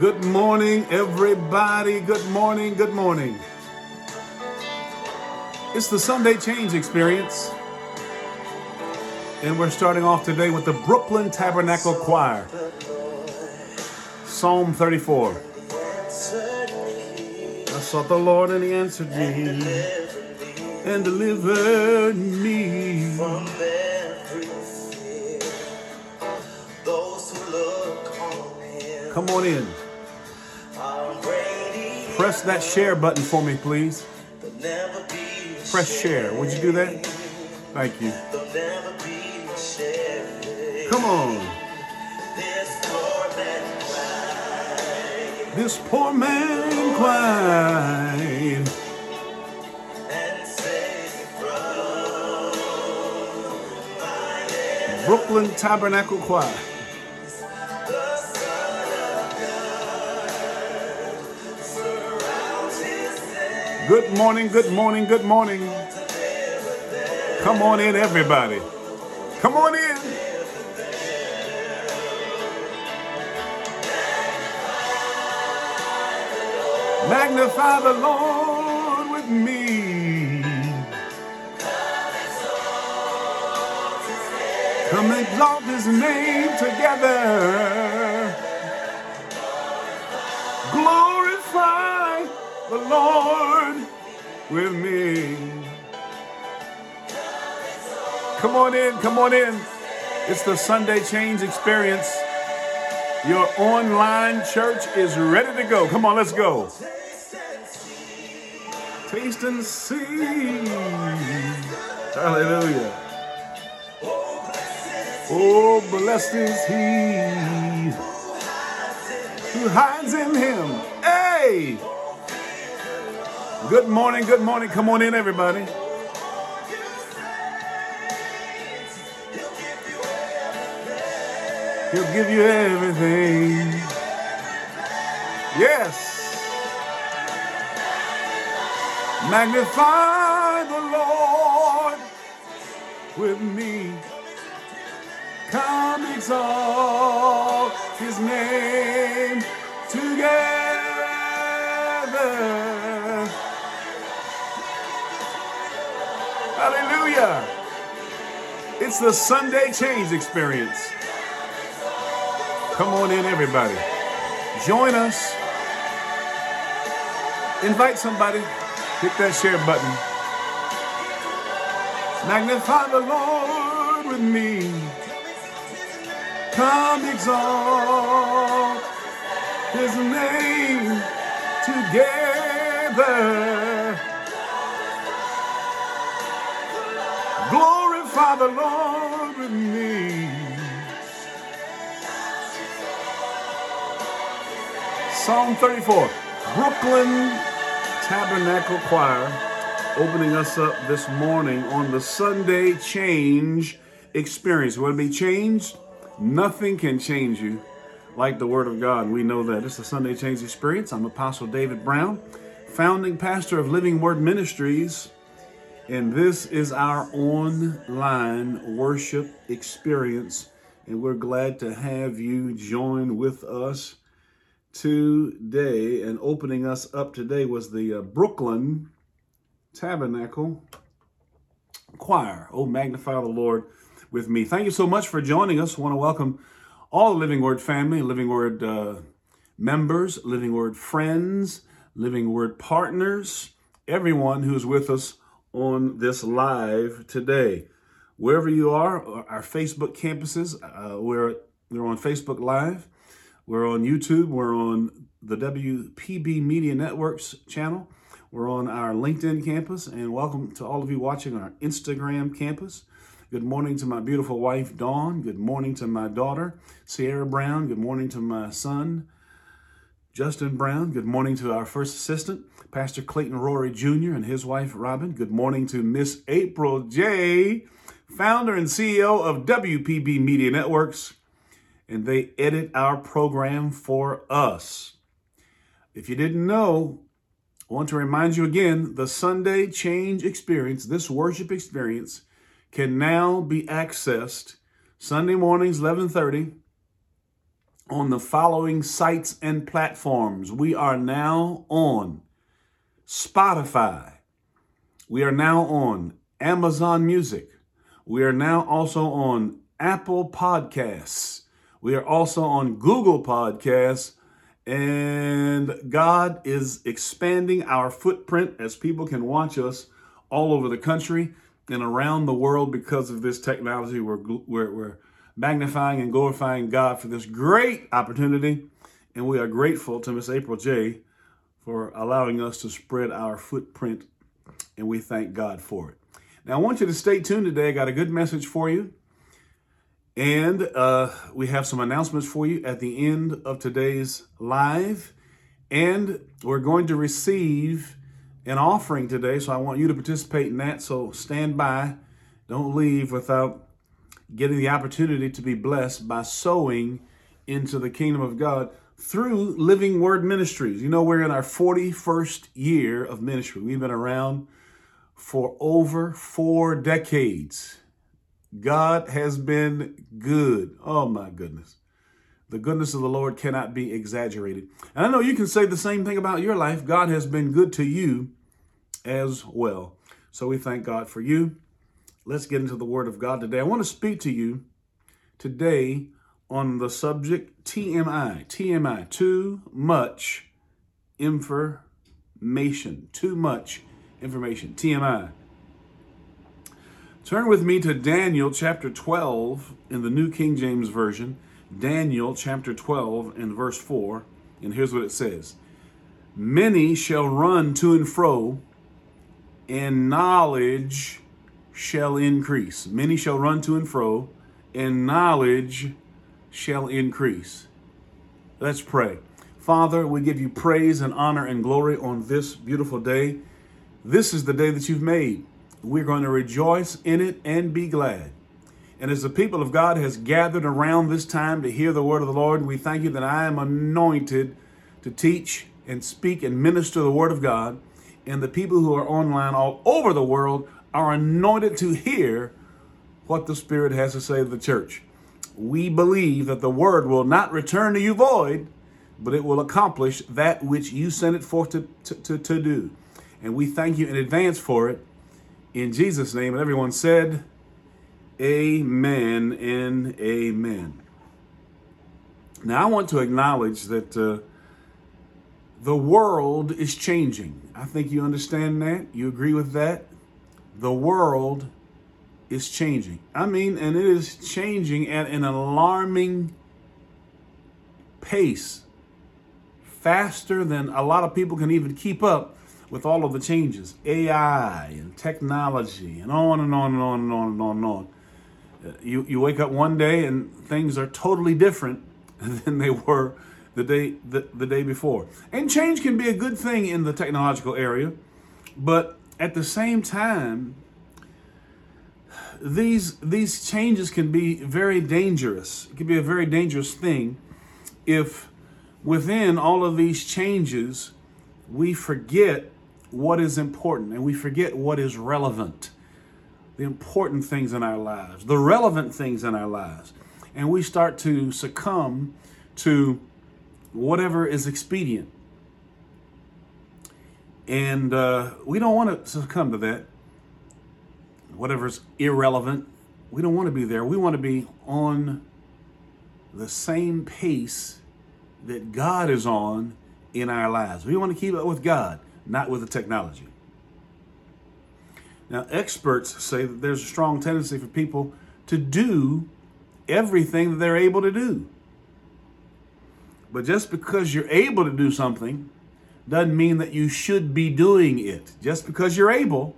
Good morning, everybody. Good morning, good morning. It's the Sunday Change Experience. And we're starting off today with the Brooklyn Tabernacle Choir. Psalm 34. I sought the Lord and he answered me and delivered me. From every fear. Those who look on him. Come on in. Press that share button for me, please. Press share. Would you do that? Thank you. Come on. This poor man cried. Brooklyn Tabernacle Choir. Good morning, good morning, good morning. Come on in, everybody. Come on in. Magnify the Lord with me. Come exalt his name together. Lord with me. Come on in, come on in. It's the Sunday Change Experience. Your online church is ready to go. Come on, let's go. Taste and see. Hallelujah. Oh, blessed is he who hides in him. Hey! Good morning, good morning. Come on in, everybody. He'll give you everything. Yes. Magnify the Lord with me. Come exalt his name together. Hallelujah. It's the Sunday Change Experience. Come on in, everybody. Join us. Invite somebody. Hit that share button. Magnify the Lord with me. Come exalt his name together. The Lord with me. Psalm 34, Brooklyn Tabernacle Choir, opening us up this morning on the Sunday Change Experience. Want to be changed? Nothing can change you like the Word of God. We know that. It's the Sunday Change Experience. I'm Apostle David Brown, founding pastor of Living Word Ministries and this is our online worship experience. And we're glad to have you join with us today. And opening us up today was the uh, Brooklyn Tabernacle Choir. Oh, magnify the Lord with me. Thank you so much for joining us. I want to welcome all the Living Word family, Living Word uh, members, Living Word friends, Living Word partners, everyone who's with us on this live today. Wherever you are, our Facebook campuses, uh, we're, we're on Facebook Live, we're on YouTube, we're on the WPB Media Networks channel, we're on our LinkedIn campus, and welcome to all of you watching on our Instagram campus. Good morning to my beautiful wife, Dawn. Good morning to my daughter, Sierra Brown. Good morning to my son, Justin Brown. Good morning to our first assistant, Pastor Clayton Rory Jr. and his wife, Robin. Good morning to Miss April J., founder and CEO of WPB Media Networks, and they edit our program for us. If you didn't know, I want to remind you again, the Sunday Change Experience, this worship experience, can now be accessed Sunday mornings, 1130, on the following sites and platforms. We are now on Spotify. We are now on Amazon Music. We are now also on Apple Podcasts. We are also on Google Podcasts. And God is expanding our footprint as people can watch us all over the country and around the world because of this technology. We're, we're, we're magnifying and glorifying God for this great opportunity. And we are grateful to Miss April J for allowing us to spread our footprint. And we thank God for it. Now, I want you to stay tuned today. I got a good message for you. And uh, we have some announcements for you at the end of today's live. And we're going to receive an offering today. So I want you to participate in that. So stand by. Don't leave without getting the opportunity to be blessed by sowing into the kingdom of God through Living Word Ministries. You know, we're in our 41st year of ministry. We've been around for over four decades. God has been good. Oh my goodness. The goodness of the Lord cannot be exaggerated. And I know you can say the same thing about your life. God has been good to you as well. So we thank God for you. Let's get into the Word of God today. I want to speak to you today on the subject TMI. TMI, too much information. Too much information. TMI. Turn with me to Daniel chapter 12 in the New King James Version. Daniel chapter 12 and verse 4. And here's what it says Many shall run to and fro, and knowledge shall increase. Many shall run to and fro, and knowledge shall increase. Let's pray. Father, we give you praise and honor and glory on this beautiful day. This is the day that you've made. We're going to rejoice in it and be glad. And as the people of God has gathered around this time to hear the word of the Lord, we thank you that I am anointed to teach and speak and minister the word of God. And the people who are online all over the world are anointed to hear what the Spirit has to say to the church. We believe that the word will not return to you void, but it will accomplish that which you sent it forth to, to, to, to do. And we thank you in advance for it in Jesus' name. And everyone said, Amen and amen. Now, I want to acknowledge that uh, the world is changing. I think you understand that. You agree with that? The world is changing. I mean, and it is changing at an alarming pace, faster than a lot of people can even keep up with all of the changes, AI and technology, and on and on and on and on and on and on. Uh, you, you wake up one day and things are totally different than they were the day the, the day before. And change can be a good thing in the technological area, but at the same time, these these changes can be very dangerous. It can be a very dangerous thing if within all of these changes we forget what is important and we forget what is relevant. The important things in our lives, the relevant things in our lives. And we start to succumb to whatever is expedient. And uh, we don't want to succumb to that. Whatever's irrelevant, we don't want to be there. We want to be on the same pace that God is on in our lives. We want to keep up with God not with the technology. Now, experts say that there's a strong tendency for people to do everything that they're able to do. But just because you're able to do something doesn't mean that you should be doing it. Just because you're able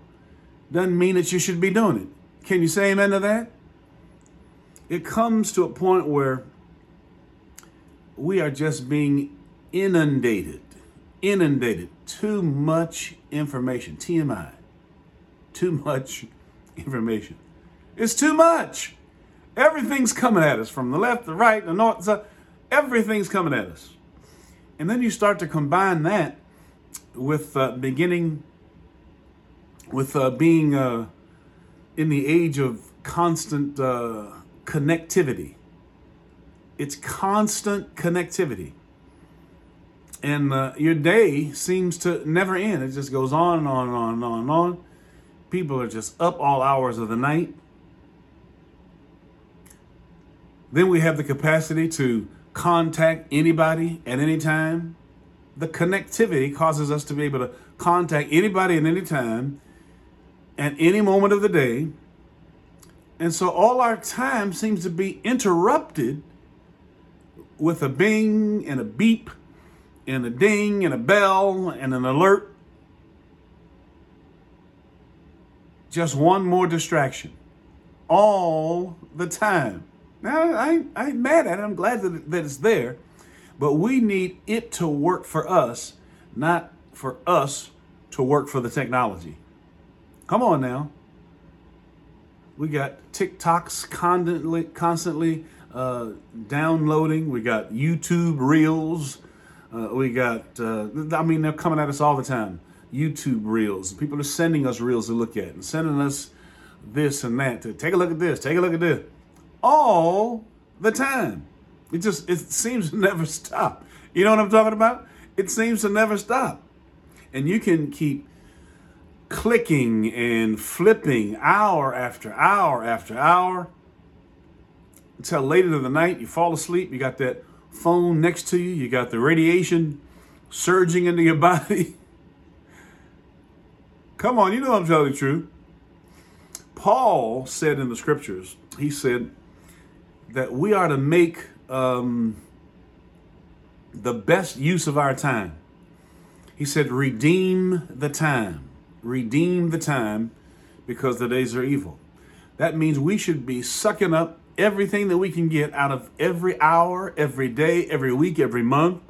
doesn't mean that you should be doing it. Can you say amen to that? It comes to a point where we are just being inundated inundated. Too much information. TMI. Too much information. It's too much. Everything's coming at us from the left, the right, the north, the south. Everything's coming at us. And then you start to combine that with uh, beginning, with uh, being uh, in the age of constant uh, connectivity. It's constant connectivity. And uh, your day seems to never end. It just goes on and on and on and on and on. People are just up all hours of the night. Then we have the capacity to contact anybody at any time. The connectivity causes us to be able to contact anybody at any time, at any moment of the day. And so all our time seems to be interrupted with a bing and a beep and a ding and a bell and an alert. Just one more distraction all the time. Now, I, I ain't mad at it. I'm glad that, that it's there. But we need it to work for us, not for us to work for the technology. Come on now. We got TikToks constantly, constantly uh, downloading. We got YouTube Reels. Uh, we got, uh, I mean, they're coming at us all the time. YouTube Reels. People are sending us Reels to look at and sending us this and that to take a look at this, take a look at this all the time. It just it seems to never stop. You know what I'm talking about? It seems to never stop. And you can keep clicking and flipping hour after hour after hour until late into the night you fall asleep, you got that phone next to you, you got the radiation surging into your body. Come on, you know I'm telling the truth. Paul said in the scriptures, he said, that we are to make um, the best use of our time. He said, redeem the time. Redeem the time because the days are evil. That means we should be sucking up everything that we can get out of every hour, every day, every week, every month.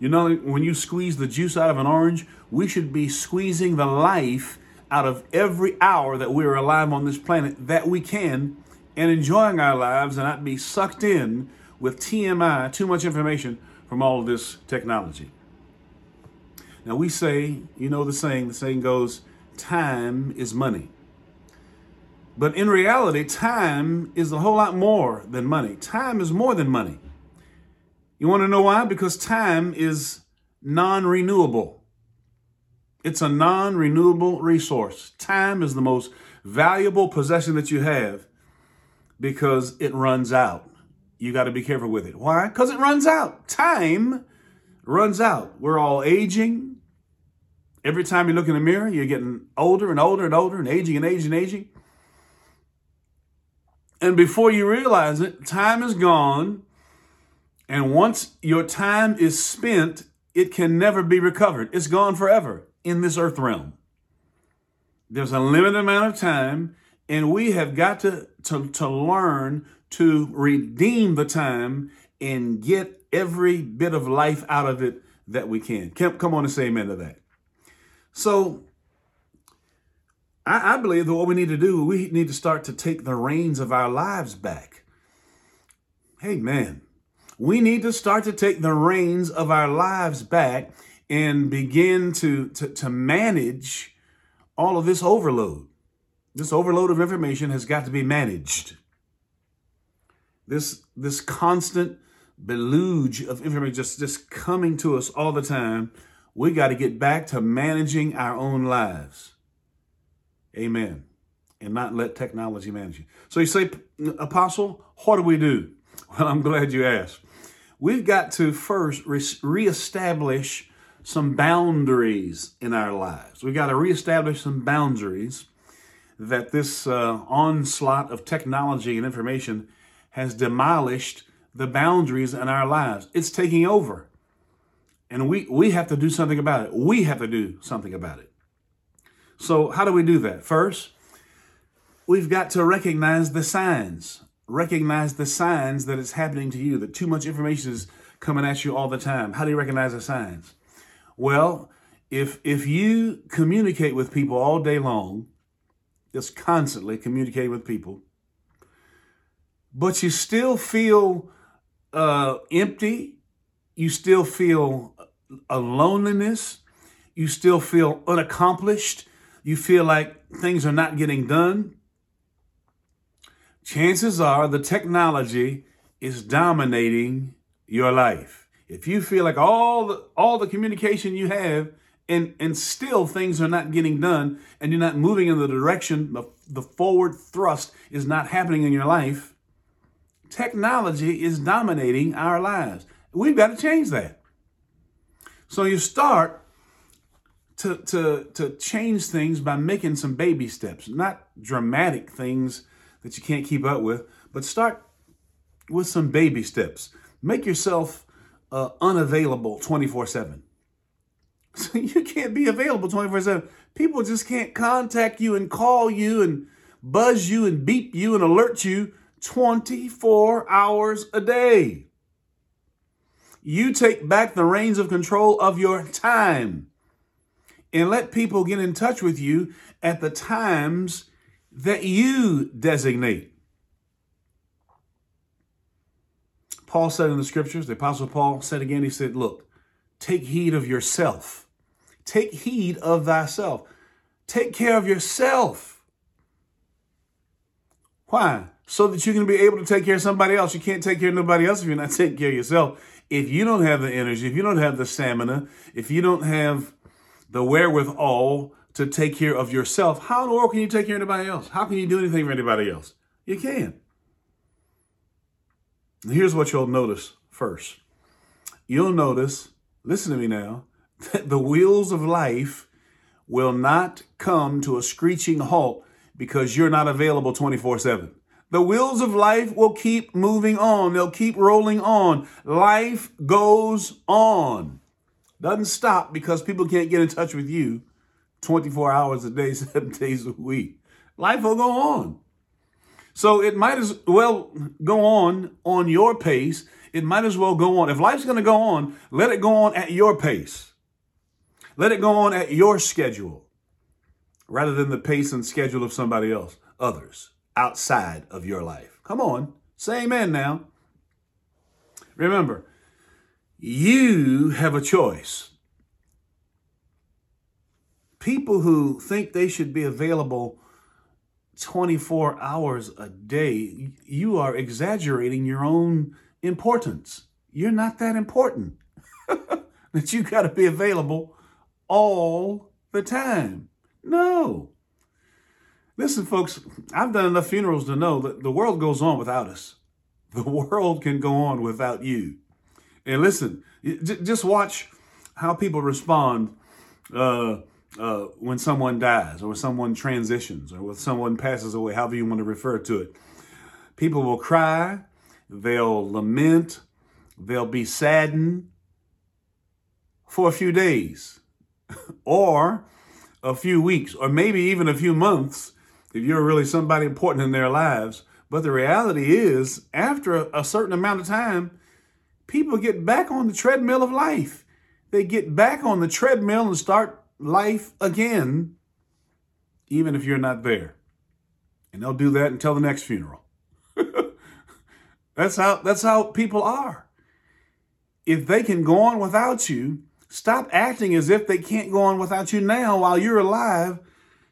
You know, when you squeeze the juice out of an orange, we should be squeezing the life out of every hour that we're alive on this planet that we can and enjoying our lives and not be sucked in with TMI, too much information from all of this technology. Now, we say, you know the saying, the saying goes, time is money. But in reality, time is a whole lot more than money. Time is more than money. You want to know why? Because time is non renewable. It's a non renewable resource. Time is the most valuable possession that you have because it runs out. You got to be careful with it. Why? Because it runs out. Time runs out. We're all aging. Every time you look in the mirror, you're getting older and older and older and aging and aging and aging. And before you realize it, time is gone. And once your time is spent, it can never be recovered. It's gone forever in this earth realm. There's a limited amount of time and we have got to, to, to learn to redeem the time and get every bit of life out of it that we can. Come on and say amen to that. So I, I believe that what we need to do, we need to start to take the reins of our lives back. Hey, man, we need to start to take the reins of our lives back and begin to, to, to manage all of this overload. This overload of information has got to be managed. This, this constant deluge of information just, just coming to us all the time, we got to get back to managing our own lives. Amen. And not let technology manage you. So you say, Apostle, what do we do? Well, I'm glad you asked. We've got to first re- reestablish some boundaries in our lives. We've got to reestablish some boundaries that this uh, onslaught of technology and information has demolished the boundaries in our lives. It's taking over. And we, we have to do something about it. We have to do something about it. So, how do we do that? First, we've got to recognize the signs. Recognize the signs that it's happening to you, that too much information is coming at you all the time. How do you recognize the signs? Well, if if you communicate with people all day long just constantly communicating with people, but you still feel uh, empty, you still feel a loneliness, you still feel unaccomplished, you feel like things are not getting done, chances are the technology is dominating your life. If you feel like all the all the communication you have and and still things are not getting done and you're not moving in the direction the, the forward thrust is not happening in your life, technology is dominating our lives. We've got to change that. So you start to, to, to change things by making some baby steps, not dramatic things that you can't keep up with, but start with some baby steps. Make yourself uh, unavailable 24 7. So you can't be available 24 7. People just can't contact you and call you and buzz you and beep you and alert you 24 hours a day. You take back the reins of control of your time and let people get in touch with you at the times that you designate. Paul said in the scriptures, the Apostle Paul said again, he said, Look, take heed of yourself. Take heed of thyself. Take care of yourself. Why? So that you can be able to take care of somebody else. You can't take care of nobody else if you're not taking care of yourself. If you don't have the energy, if you don't have the stamina, if you don't have the wherewithal to take care of yourself, how in the world can you take care of anybody else? How can you do anything for anybody else? You can. Here's what you'll notice first. You'll notice, listen to me now, that the wheels of life will not come to a screeching halt because you're not available 24 7. The wheels of life will keep moving on. They'll keep rolling on. Life goes on doesn't stop because people can't get in touch with you 24 hours a day, seven days a week. Life will go on. So it might as well go on on your pace. It might as well go on. If life's going to go on, let it go on at your pace. Let it go on at your schedule rather than the pace and schedule of somebody else, others outside of your life. Come on, say amen now. Remember, you have a choice. People who think they should be available 24 hours a day, you are exaggerating your own importance. You're not that important. that you got to be available all the time. No. Listen, folks, I've done enough funerals to know that the world goes on without us. The world can go on without you. And listen, just watch how people respond uh, uh, when someone dies or when someone transitions or when someone passes away, however you want to refer to it. People will cry, they'll lament, they'll be saddened for a few days or a few weeks or maybe even a few months if you're really somebody important in their lives. But the reality is, after a certain amount of time, people get back on the treadmill of life. They get back on the treadmill and start life again, even if you're not there. And they'll do that until the next funeral. that's how that's how people are. If they can go on without you, stop acting as if they can't go on without you now while you're alive.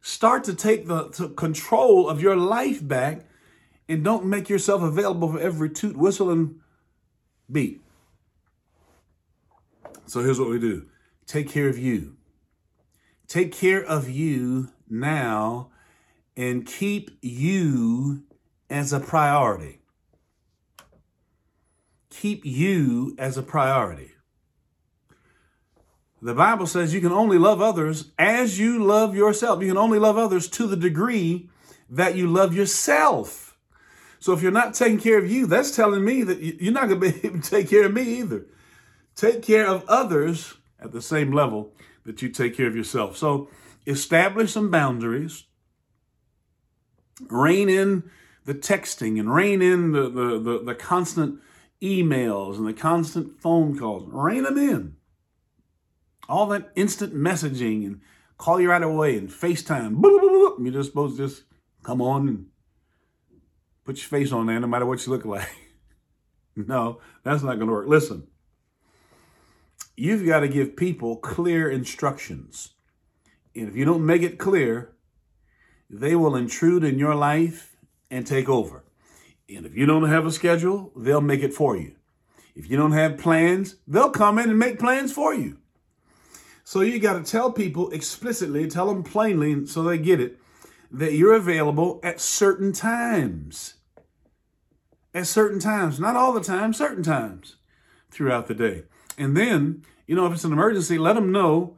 Start to take the to control of your life back and don't make yourself available for every toot, whistle, and beat. So here's what we do take care of you. Take care of you now and keep you as a priority. Keep you as a priority. The Bible says you can only love others as you love yourself. You can only love others to the degree that you love yourself. So if you're not taking care of you, that's telling me that you're not going to be able to take care of me either. Take care of others at the same level that you take care of yourself. So establish some boundaries, rein in the texting and rein in the, the, the, the constant emails and the constant phone calls. Rein them in. All that instant messaging and call you right away and FaceTime. You're just supposed to just come on and put your face on there no matter what you look like. no, that's not going to work. Listen, you've got to give people clear instructions. And if you don't make it clear, they will intrude in your life and take over. And if you don't have a schedule, they'll make it for you. If you don't have plans, they'll come in and make plans for you. So you got to tell people explicitly, tell them plainly so they get it, that you're available at certain times. At certain times, not all the time, certain times throughout the day. And then, you know, if it's an emergency, let them know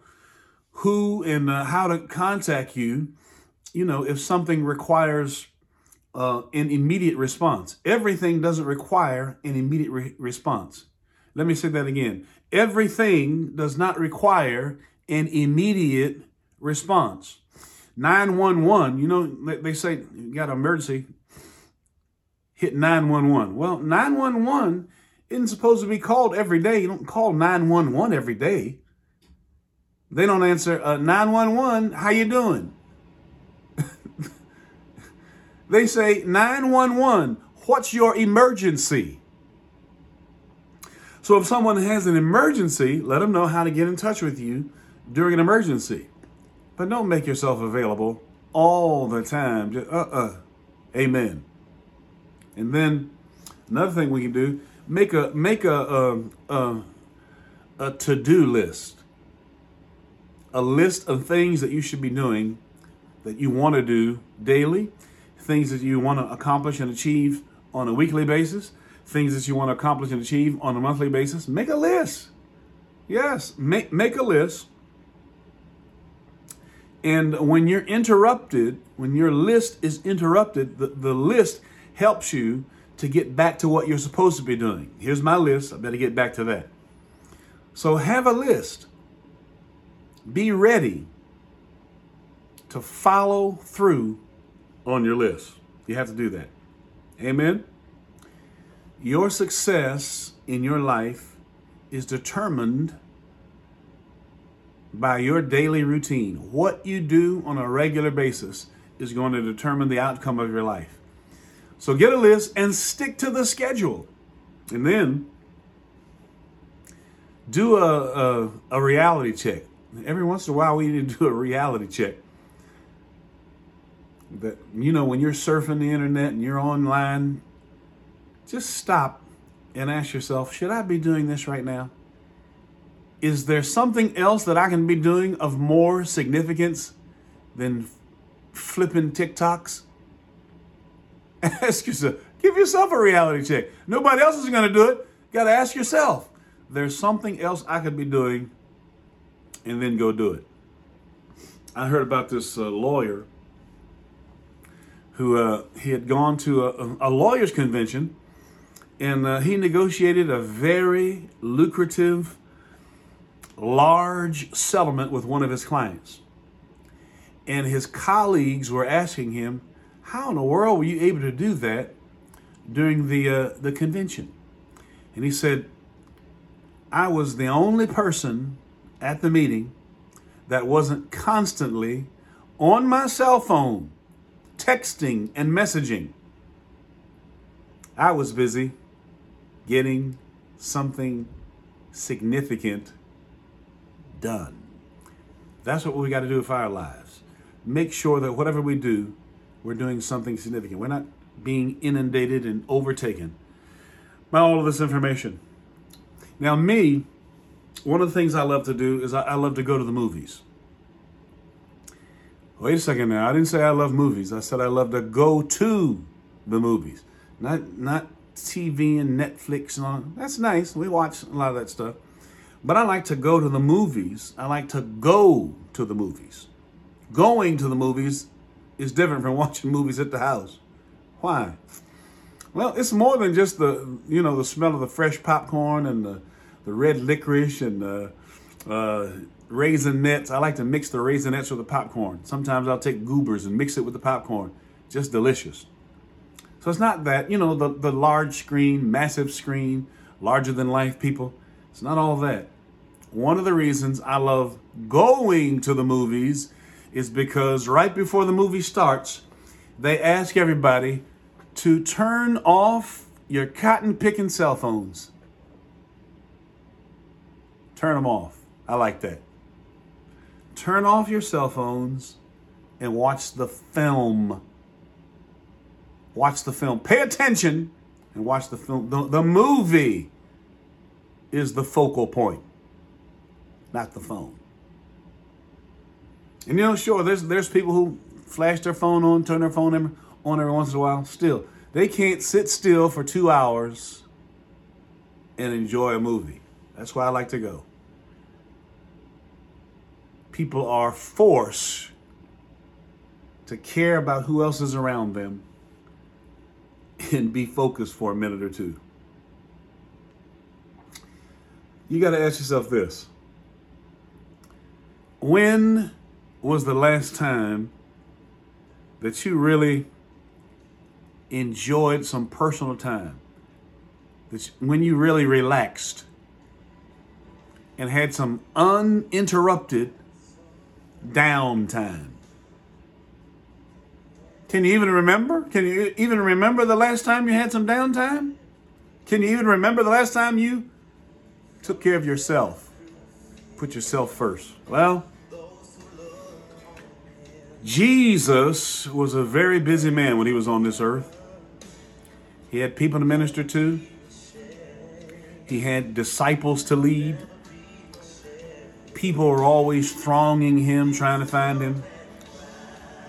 who and uh, how to contact you. You know, if something requires uh, an immediate response. Everything doesn't require an immediate re- response. Let me say that again. Everything does not require an immediate response. 911, you know, they say you got an emergency, hit 911. Well, 911 isn't supposed to be called every day. You don't call 911 every day. They don't answer uh, 911, how you doing? they say 911, what's your emergency? So if someone has an emergency, let them know how to get in touch with you during an emergency. But don't make yourself available all the time. Just, uh-uh. Amen. And then another thing we can do, make a make a a, a, a to-do list. A list of things that you should be doing that you want to do daily, things that you want to accomplish and achieve on a weekly basis, things that you want to accomplish and achieve on a monthly basis, make a list. Yes, make, make a list. And when you're interrupted, when your list is interrupted, the, the list helps you to get back to what you're supposed to be doing. Here's my list. I better get back to that. So have a list. Be ready to follow through on your list. You have to do that. Amen. Your success in your life is determined by your daily routine. What you do on a regular basis is going to determine the outcome of your life. So get a list and stick to the schedule. And then do a, a, a reality check. Every once in a while, we need to do a reality check. But you know, when you're surfing the internet and you're online just stop and ask yourself should I be doing this right now? Is there something else that I can be doing of more significance than flipping TikToks? Ask yourself, give yourself a reality check. Nobody else is going to do it. You got to ask yourself, there's something else I could be doing, and then go do it. I heard about this uh, lawyer who uh, he had gone to a, a lawyer's convention and uh, he negotiated a very lucrative, large settlement with one of his clients. And his colleagues were asking him, How in the world were you able to do that during the, uh, the convention? And he said, I was the only person at the meeting that wasn't constantly on my cell phone, texting and messaging. I was busy getting something significant done. That's what we got to do with our lives. Make sure that whatever we do, we're doing something significant. We're not being inundated and overtaken by all of this information. Now, me, one of the things I love to do is I, love to go to the movies. Wait a second now. I didn't say I love movies. I said I love to go to the movies. Not not TV and Netflix and all. That's nice. We watch a lot of that stuff. But I like to go to the movies. I like to go to the movies. Going to the movies is different from watching movies at the house. Why? Well, it's more than just the you know the smell of the fresh popcorn and the the red licorice and the uh, Raisinets. I like to mix the Raisinets with the popcorn. Sometimes I'll take goobers and mix it with the popcorn. Just delicious. So it's not that, you know, the, the large screen, massive screen, larger than life people. It's not all that. One of the reasons I love going to the movies is because right before the movie starts, they ask everybody to turn off your cotton picking cell phones. Turn them off. I like that. Turn off your cell phones and watch the film Watch the film. Pay attention and watch the film. The, the movie is the focal point, not the phone. And you know, sure, there's there's people who flash their phone on, turn their phone on every once in a while. Still, they can't sit still for two hours and enjoy a movie. That's why I like to go. People are forced to care about who else is around them and be focused for a minute or two. You got to ask yourself this When was the last time that you really enjoyed some personal time? That when you really relaxed and had some uninterrupted downtime? Can you even remember? Can you even remember the last time you had some downtime? Can you even remember the last time you took care of yourself? Put yourself first. Well, Jesus was a very busy man when he was on this earth. He had people to minister to, he had disciples to lead. People were always thronging him, trying to find him.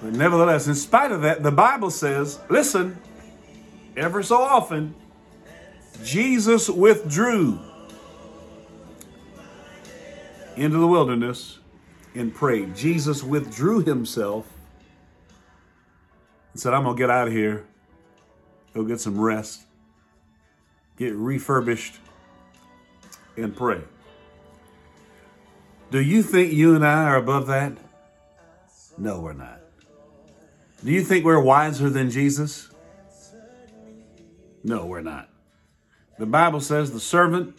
But nevertheless, in spite of that, the Bible says, listen, ever so often, Jesus withdrew into the wilderness and prayed. Jesus withdrew himself and said, I'm going to get out of here, go get some rest, get refurbished, and pray. Do you think you and I are above that? No, we're not. Do you think we're wiser than Jesus? No, we're not. The Bible says the servant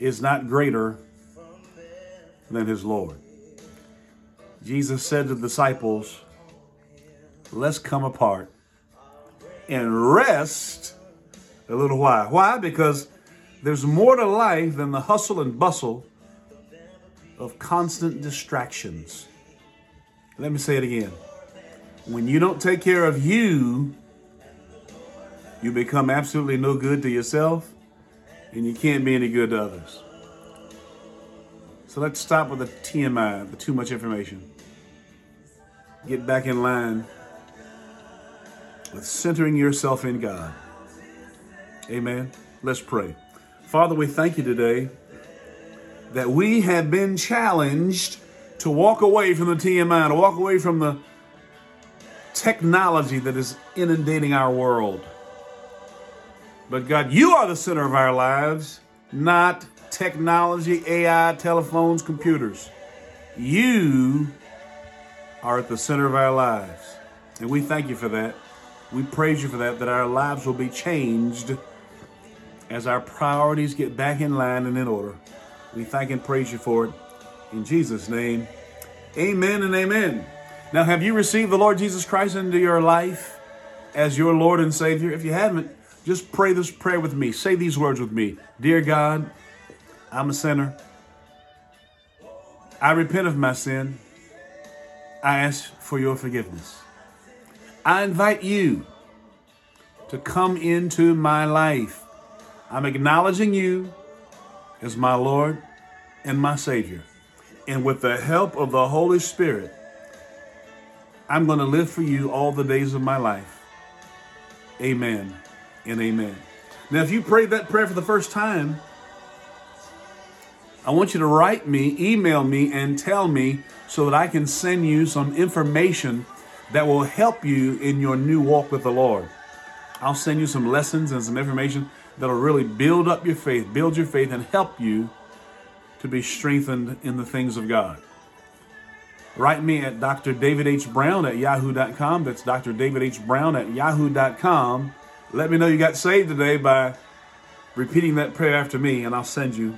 is not greater than his Lord. Jesus said to the disciples, Let's come apart and rest a little while. Why? Because there's more to life than the hustle and bustle of constant distractions. Let me say it again. When you don't take care of you, you become absolutely no good to yourself and you can't be any good to others. So let's stop with the TMI, the too much information. Get back in line with centering yourself in God. Amen. Let's pray. Father, we thank you today that we have been challenged to walk away from the TMI, to walk away from the technology that is inundating our world. But God, you are the center of our lives, not technology, AI, telephones, computers. You are at the center of our lives. And we thank you for that. We praise you for that, that our lives will be changed as our priorities get back in line and in order. We thank and praise you for it. In Jesus' name, amen and amen. Now, have you received the Lord Jesus Christ into your life as your Lord and Savior? If you haven't, just pray this prayer with me. Say these words with me Dear God, I'm a sinner. I repent of my sin. I ask for your forgiveness. I invite you to come into my life. I'm acknowledging you as my Lord and my Savior. And with the help of the Holy Spirit, I'm going to live for you all the days of my life. Amen and amen. Now, if you prayed that prayer for the first time, I want you to write me, email me, and tell me so that I can send you some information that will help you in your new walk with the Lord. I'll send you some lessons and some information that'll really build up your faith, build your faith, and help you to be strengthened in the things of God. Write me at Dr. David H. Brown at yahoo.com. That's Dr. David H. Brown at yahoo.com. Let me know you got saved today by repeating that prayer after me, and I'll send you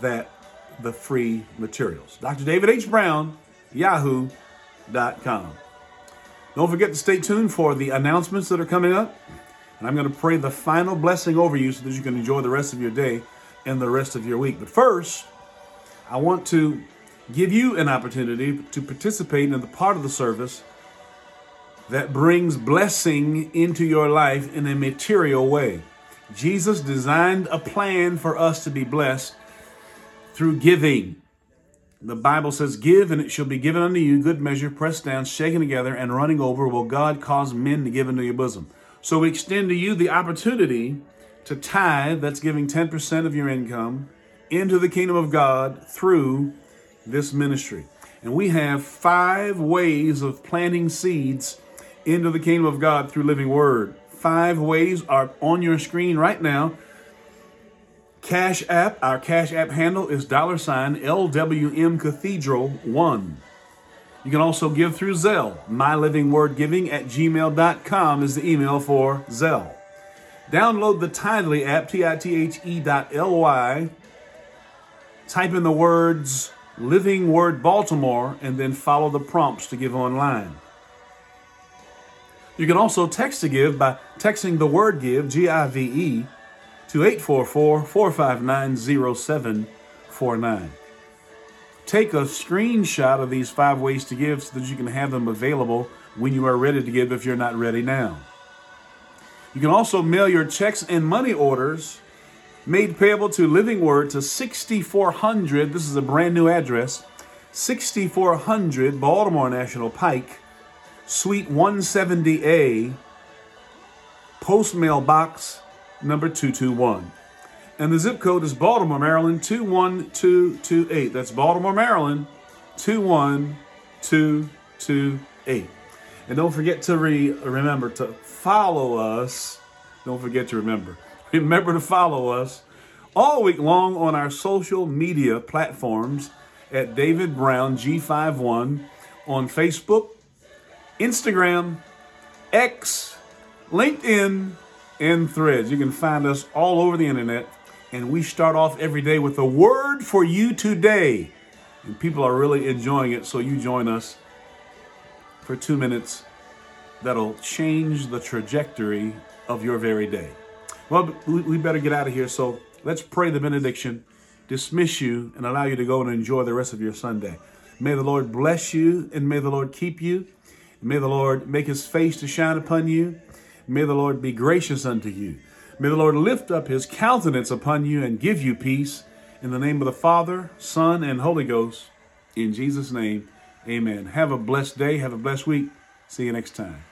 that the free materials. Dr. David H. Brown, yahoo.com. Don't forget to stay tuned for the announcements that are coming up. And I'm going to pray the final blessing over you so that you can enjoy the rest of your day and the rest of your week. But first, I want to give you an opportunity to participate in the part of the service that brings blessing into your life in a material way. Jesus designed a plan for us to be blessed through giving. The Bible says, Give, and it shall be given unto you, good measure, pressed down, shaken together, and running over, will God cause men to give into your bosom. So we extend to you the opportunity to tithe, that's giving 10% of your income, into the kingdom of God through this ministry. And we have five ways of planting seeds into the kingdom of God through living word. Five ways are on your screen right now. Cash App, our Cash App handle is dollar sign LWM Cathedral 1. You can also give through Zelle. MyLivingWordGiving at gmail.com is the email for Zelle. Download the Tithely app, T-I-T-H-E dot L-Y. Type in the words Living Word Baltimore and then follow the prompts to give online. You can also text to give by texting the word give, G I V E, to 844 459 0749. Take a screenshot of these five ways to give so that you can have them available when you are ready to give if you're not ready now. You can also mail your checks and money orders made payable to Living Word to 6400. This is a brand new address 6400 Baltimore National Pike, Suite 170A, Post Mail Box number 221. And the zip code is Baltimore, Maryland 21228. That's Baltimore, Maryland 21228. And don't forget to re- remember to follow us. Don't forget to remember. Remember to follow us all week long on our social media platforms at David Brown G51 on Facebook, Instagram, X, LinkedIn, and Threads. You can find us all over the internet. And we start off every day with a word for you today. And people are really enjoying it, so you join us for two minutes that'll change the trajectory of your very day. Well, we better get out of here, so let's pray the benediction, dismiss you, and allow you to go and enjoy the rest of your Sunday. May the Lord bless you, and may the Lord keep you. May the Lord make his face to shine upon you. May the Lord be gracious unto you. May the Lord lift up his countenance upon you and give you peace. In the name of the Father, Son, and Holy Ghost, in Jesus' name, amen. Have a blessed day. Have a blessed week. See you next time.